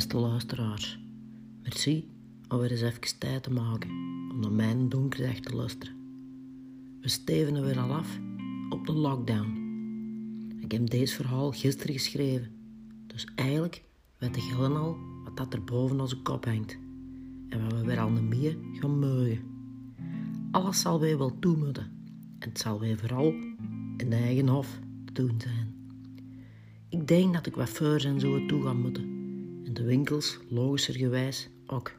Beste luisteraars, merci om weer eens even tijd te maken om naar mijn donkerdag te luisteren. We steven er weer al af op de lockdown. Ik heb deze verhaal gisteren geschreven, dus eigenlijk weet de gillen al wat dat er boven onze kop hangt en wat we weer al meer gaan mogen. Alles zal weer wel toemoeten en het zal weer vooral in eigen hof te doen zijn. Ik denk dat ik wat voor en zo toe ga moeten en de winkels logischergewijs ook.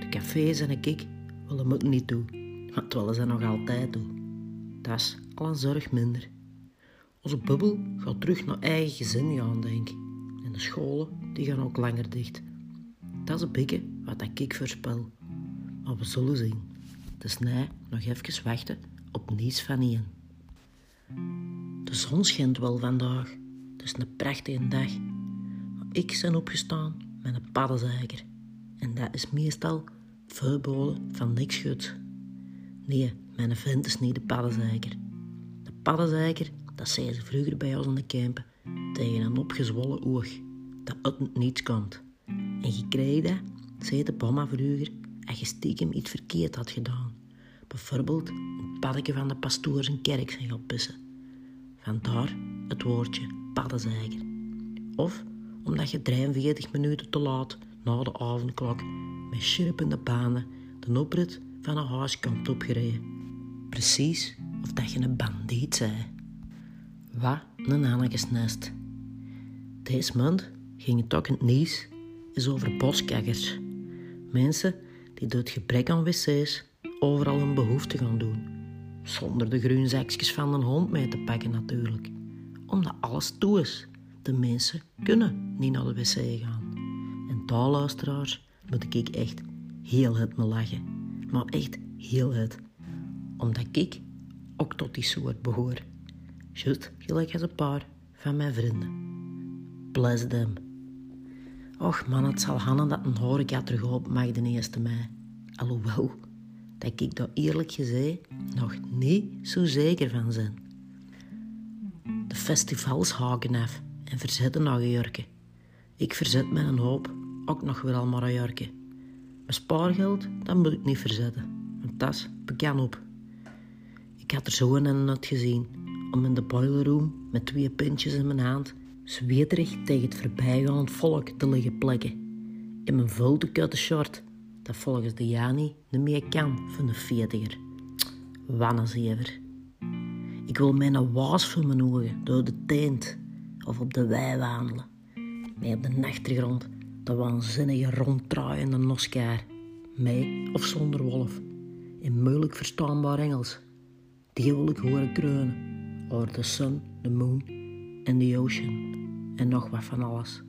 De cafés en ik willen moeten niet toe, maar het willen ze nog altijd toe. Dat is al een zorg minder. Onze bubbel gaat terug naar eigen gezin gaan, denk ik. En de scholen die gaan ook langer dicht. Dat is een beetje wat ik voorspel. Maar we zullen zien. Dus nee, nog even wachten op niets van Ian. De zon schijnt wel vandaag. Het is een prachtige dag. Ik ben opgestaan met een paddenzeiger. En dat is meestal verboden van niks goed. Nee, mijn vent is niet de paddenzeiger. De paddenzeiger, dat zei ze vroeger bij ons in de campen, tegen een opgezwollen oog, dat uit niets komt. En je kreeg dat, zei de bomma vroeger, als je stiekem iets verkeerd had gedaan. Bijvoorbeeld een paddeke van de pastoor zijn kerk zijn gaan pissen. Vandaar het woordje paddenzeiger. Of omdat je 43 minuten te laat na de avondklok met schirpende banen de oprit van een huiskant opgereden. Precies of dat je een bandiet zei. Wat een Annekesnest. Deze maand ging het ook in het nieuws is over boskakkers. Mensen die door het gebrek aan wc's overal een behoefte gaan doen. Zonder de groenzakjes van een hond mee te pakken natuurlijk. Omdat alles toe is. De mensen kunnen niet naar de wc gaan. En daar, luisteraars, moet ik echt heel het me lachen. Maar echt heel het. Omdat ik ook tot die soort behoor. Juist gelijk als een paar van mijn vrienden. Bless them. Och man, het zal hannen dat een horeca terug op mag de eerste mei. Alhoewel, dat ik daar eerlijk gezegd nog niet zo zeker van ben. De festivals haken af en verzetten naar jurken. Ik verzet met een hoop ook nog wel maar een. Mijn spaargeld, dat moet ik niet verzetten. Een tas bekend op. Ik had er zo een net gezien, om in de boilerroom met twee pintjes in mijn hand zweterig tegen het voorbijgaand volk te liggen plekken. In mijn vulte short, dat volgens de Jani niet meer kan van de veertiger. Wannezever. Ik wil mijn waas voor mijn ogen door de teent of op de wei wandelen. Met op de achtergrond de waanzinnige ronddraaiende noskaar. Mee of zonder wolf. In moeilijk verstaanbaar Engels. Die wil ik horen kreunen. Over de sun, de moon en de ocean. En nog wat van alles.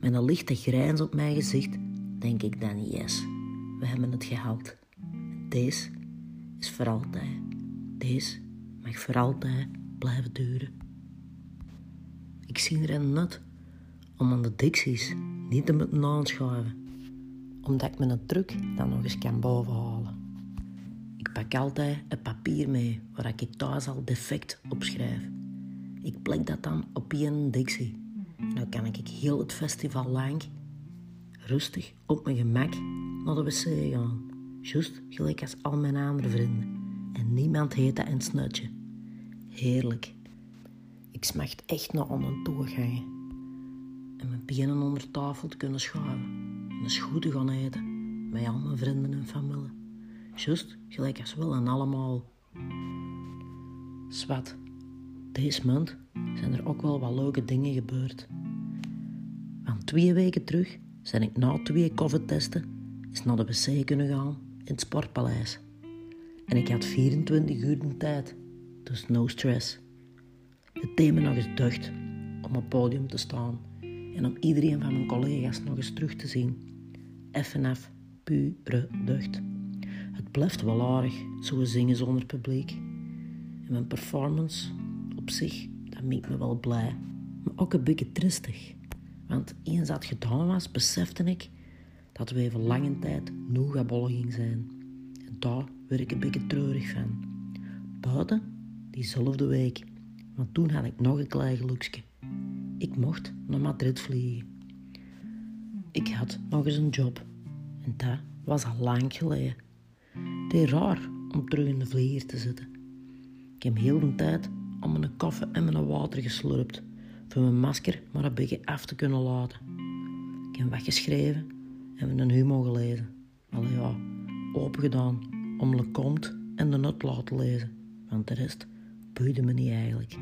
Met een lichte grijns op mijn gezicht denk ik dan yes, we hebben het gehaald. Deze is voor altijd. Deze mag voor altijd blijven duren. Ik zie er een nut om aan de dicties niet te moeten aanschuiven, omdat ik mijn truc dan nog eens kan bovenhalen. Ik pak altijd een papier mee waar ik thuis al defect opschrijf. Ik plek dat dan op een dictie. En kan ik heel het festival lang rustig op mijn gemak naar de wc gaan. Juist gelijk als al mijn andere vrienden. En niemand heet dat een snutje. Heerlijk. Ik smacht echt naar om een toegangen. En mijn benen onder tafel te kunnen schuiven. En eens goed te gaan eten. Met al mijn vrienden en familie. Juist gelijk als wel en allemaal. Zwat. Deze maand zijn er ook wel wat leuke dingen gebeurd. Van twee weken terug zijn ik na twee COVID-testen eens naar de wc kunnen gaan in het Sportpaleis. En ik had 24 uur de tijd, dus no stress. Het me nog eens deugd om op podium te staan en om iedereen van mijn collega's nog eens terug te zien. FNF, pure deugd. Het blijft wel aardig, zo zingen zonder publiek. En mijn performance op zich, dat maakt me wel blij. Maar ook een beetje tristig. Want eens dat gedaan was, besefte ik dat we even lange tijd ging zijn. En daar werd ik een beetje treurig van. Buiten diezelfde week want toen had ik nog een klein geluksje. Ik mocht naar Madrid vliegen. Ik had nog eens een job. En dat was al lang geleden. Het is raar om terug in de vlieger te zitten. Ik heb heel de tijd om mijn koffie en mijn water geslurpt. Voor mijn masker maar een beetje af te kunnen laten. Ik heb weggeschreven en een humor gelezen. Allee ja, open gedaan om Le Comte en de Nut laten lezen. Want de rest boeide me niet eigenlijk.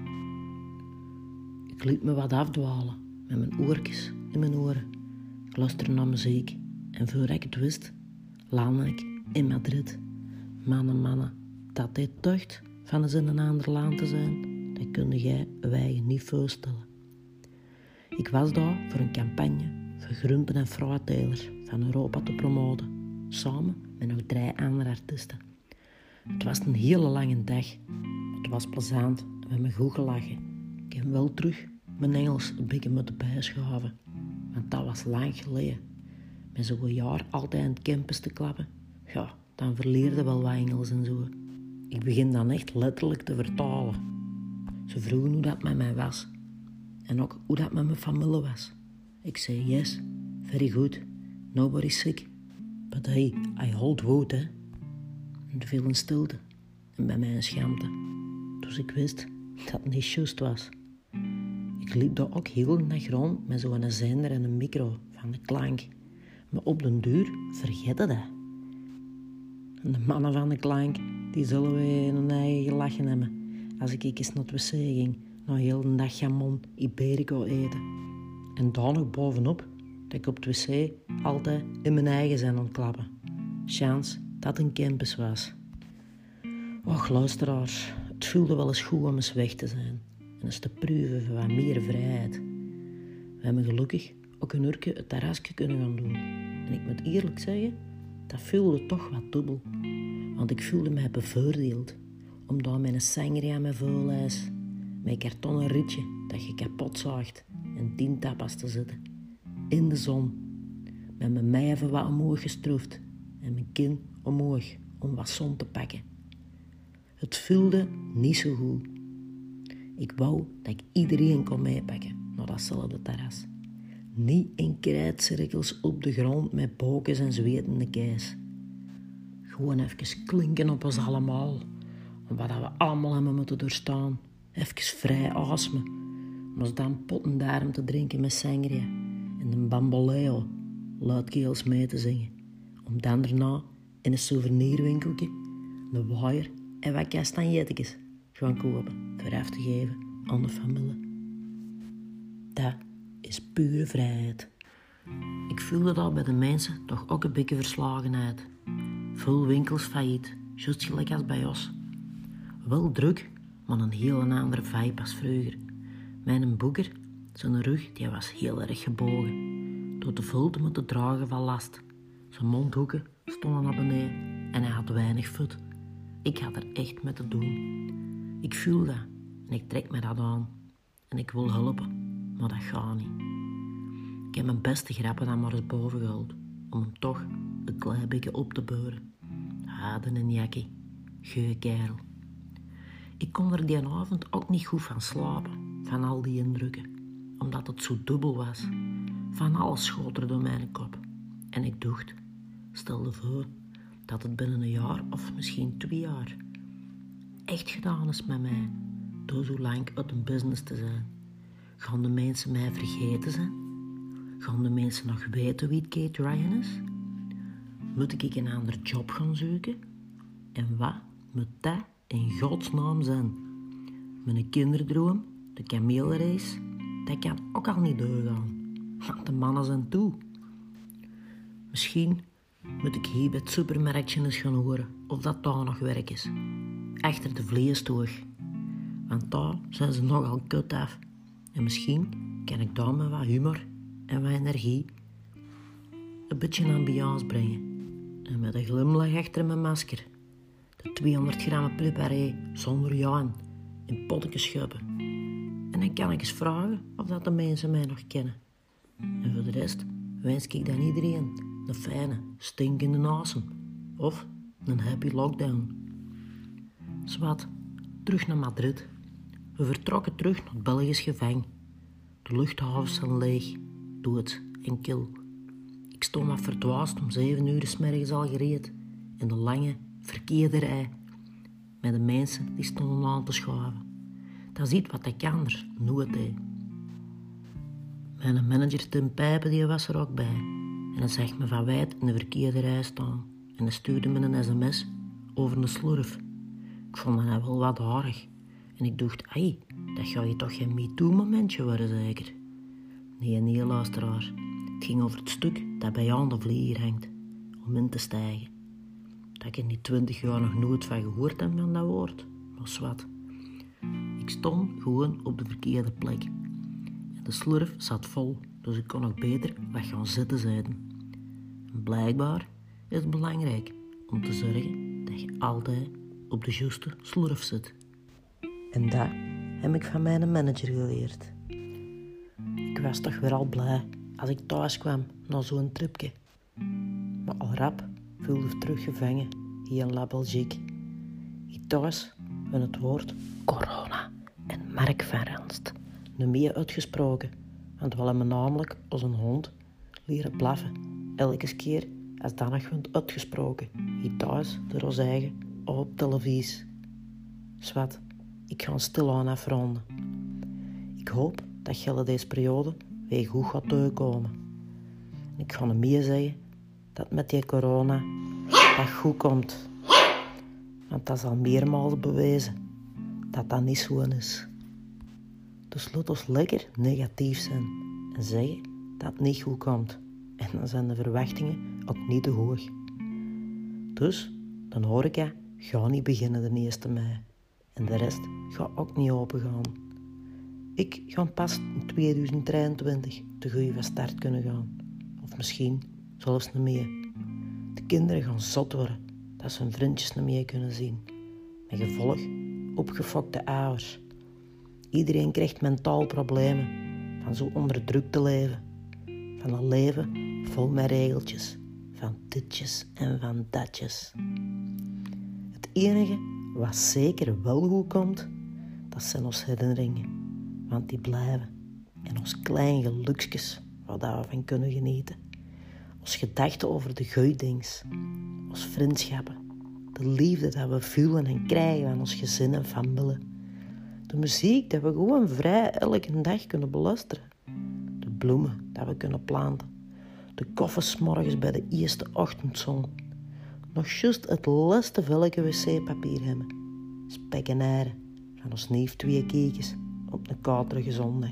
Ik liet me wat afdwalen met mijn oortjes in mijn oren. Ik luisterde naar muziek en voor ik het wist, landde ik in Madrid. Mannen, mannen, dat dit tucht van eens in een ander land te zijn, dat kunde jij wij niet voorstellen. Ik was daar voor een campagne voor groenten- en fruittelers van Europa te promoten, samen met nog drie andere artiesten. Het was een hele lange dag. Het was plezant en we hebben goed gelachen. Ik wel terug mijn Engels een beetje moeten bijschaven, want dat was lang geleden. Met zo'n jaar altijd aan het campus te klappen, ja, dan verleerde wel wat Engels en zo. Ik begin dan echt letterlijk te vertalen. Ze vroegen hoe dat met mij was en ook hoe dat met mijn familie was. Ik zei yes, very good, nobody's sick. But hey, I hold wood, hè. En er viel een stilte en bij mij een schaamte. Dus ik wist dat het niet juist was. Ik liep daar ook heel dag rond met zo'n zender en een micro van de klank. Maar op den duur vergette dat. En de mannen van de klank, die zullen weer hun eigen gelachen hebben. Als ik eens naar het wc ging, na heel de dag jamon Iberico eten. En daar nog bovenop, dat ik op het wc altijd in mijn eigen zijn ontklappen. Chance dat een campus was. Och, luisteraars, het voelde wel eens goed om eens weg te zijn. Eens te proeven van wat meer vrijheid. We hebben gelukkig ook een uurtje het terrasje kunnen gaan doen. En ik moet eerlijk zeggen, dat voelde toch wat dubbel. Want ik voelde mij bevoordeeld. Omdat mijn sangria met voorlijst, mijn kartonnen ritje dat je kapot zaagt en tien tapas te zitten. In de zon. Met mijn mijven wat omhoog gestroefd en mijn kin omhoog om wat zon te pakken. Het voelde niet zo goed. Ik wou dat ik iedereen kon meepakken naar datzelfde terras. Niet in krijtcirkels op de grond met bokens en zwetende keis. Gewoon even klinken op ons allemaal. Om wat we allemaal hebben moeten doorstaan. Even vrij ademen. Om dan potten daarom te drinken met sangria. En een bamboleo luidkeels mee te zingen. Om dan daarna in een souvenirwinkeltje een waaier en wat kastanjetjes gaan kopen af te geven aan de familie. Dat is pure vrijheid. Ik voelde dat bij de mensen toch ook een beetje verslagenheid. Veel winkels failliet, juist gelijk als bij ons. Wel druk, maar een heel andere vibe als vroeger. Mijn boeker, zijn rug, die was heel erg gebogen. Door te veel te moeten dragen van last. Zijn mondhoeken stonden naar beneden en hij had weinig voet. Ik had er echt mee te doen. Ik voel dat en ik trek me dat aan. En ik wil helpen, maar dat gaat niet. Ik heb mijn beste grappen dan maar eens boven gehaald, om hem toch een klein beetje op te beuren. Haden en jakkie, geu kerel. Ik kon er die avond ook niet goed van slapen, van al die indrukken, omdat het zo dubbel was. Van alles schoot er door mijn kop. En ik dacht, stel je voor dat het binnen een jaar of misschien twee jaar echt gedaan is met mij, door zo lang uit een business te zijn. Gaan de mensen mij vergeten zijn? Gaan de mensen nog weten wie Kate Ryan is? Moet ik een ander job gaan zoeken? En wat moet dat in godsnaam zijn? Mijn kinderdroom, de kameelrace, dat kan ook al niet doorgaan. Want de mannen zijn toe. Misschien moet ik hier bij het supermarktje eens gaan horen of dat daar nog werk is. Achter de vleestoog. Want daar zijn ze nogal kut af. En misschien kan ik daar met wat humor en wat energie een beetje ambiance brengen. En met een glimlach achter mijn masker. De 200 gram preparé zonder jaan in potjes schuppen. En dan kan ik eens vragen of dat de mensen mij nog kennen. En voor de rest wens ik dan iedereen een fijne, stinkende asem. Of een happy lockdown. Zwat, terug naar Madrid. We vertrokken terug naar het Belgisch gevang. De luchthavens zijn leeg, dood en kil. Ik stond wat verdwaasd om zeven uur s al gereed in de lange, verkeerde rij met de mensen die stonden aan te schuiven. Dat is iets wat ik anders nooit deed. Mijn manager Tim Pijpen die was er ook bij en hij zag me van wijd in de verkeerde rij staan en hij stuurde me een sms over een slurf. Ik vond dat wel wat aardig en ik dacht, ai, dat ga je toch geen MeToo-momentje worden zeker? Nee, nee, luisteraar. Het ging over het stuk dat bij jou aan de vlieger hangt, om in te stijgen. Dat ik in die twintig jaar nog nooit van gehoord heb van dat woord, maar wat. Ik stond gewoon op de verkeerde plek. En de slurf zat vol, dus ik kon nog beter wat gaan zitten zetten. En blijkbaar is het belangrijk om te zorgen dat je altijd op de juiste slurf zit. En dat heb ik van mijn manager geleerd. Ik was toch weer al blij als ik thuis kwam na zo'n tripje. Maar al rap voelde ik teruggevangen hier in La Belgique. Ik thuis van het woord corona en Mark van Ranst niet meer uitgesproken, want we hebben namelijk als een hond leren blaffen. Elke keer als dan nog wordt uitgesproken, hier thuis door ons eigen op televisie. Zwat, ik ga stil aan afronden. Ik hoop dat je deze periode weer goed gaat doorkomen. Ik ga hem meer zeggen dat met die corona dat goed komt. Want dat is al meermaals bewezen dat dat niet zo is. Dus laat ons lekker negatief zijn en zeggen dat het niet goed komt. En dan zijn de verwachtingen ook niet te hoog. Dus dan hoor ik je, ga niet beginnen de 1 mei. En de rest gaat ook niet open gaan. Ik ga pas in 2023 te goede van start kunnen gaan. Of misschien zelfs niet meer. De kinderen gaan zot worden dat ze hun vriendjes niet meer kunnen zien. Met gevolg opgefokte ouders. Iedereen krijgt mentaal problemen van zo onder druk te leven. Van een leven vol met regeltjes, van ditjes en van datjes. Het enige wat zeker wel goed komt, dat zijn onze herinneringen. Want die blijven. En ons klein geluksjes, waar we van kunnen genieten. Ons gedachten over de goeidings. Ons vriendschappen. De liefde dat we voelen en krijgen van ons gezin en familie. De muziek dat we gewoon vrij elke dag kunnen beluisteren. De bloemen dat we kunnen planten. De koffers morgens bij de eerste ochtendzon nog juist het laatste velke wc-papier hebben. Spek en eieren van ons neef twee keekjes op een kouderige zondag.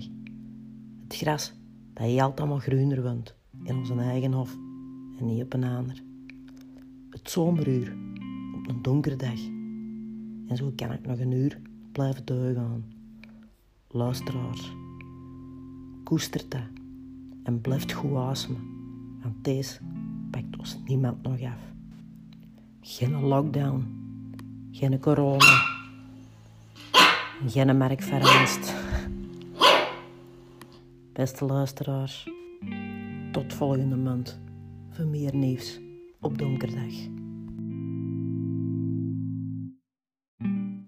Het gras dat je altijd allemaal groener woont in onze eigen hof en niet op een ander. Het zomeruur op een donkere dag. En zo kan ik nog een uur blijven doorgaan. Luisteraars, koestert dat en blijft goed asemen, want deze pakt ons niemand nog af. Geen lockdown. Geen corona. Geen veranderd. Beste luisteraars, tot volgende maand voor meer nieuws op Donkerdag.